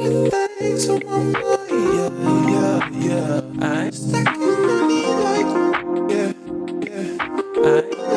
my Yeah, yeah, yeah. I'm in money like, yeah, yeah. I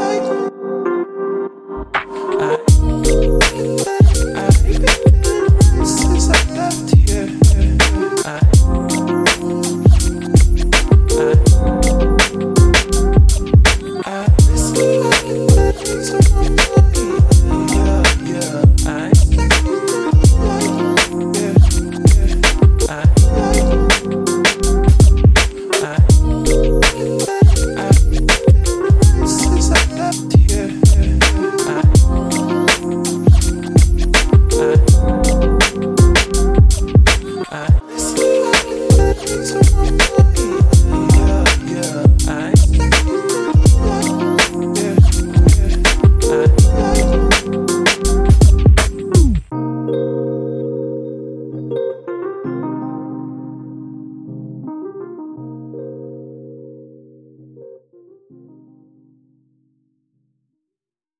so, so, so.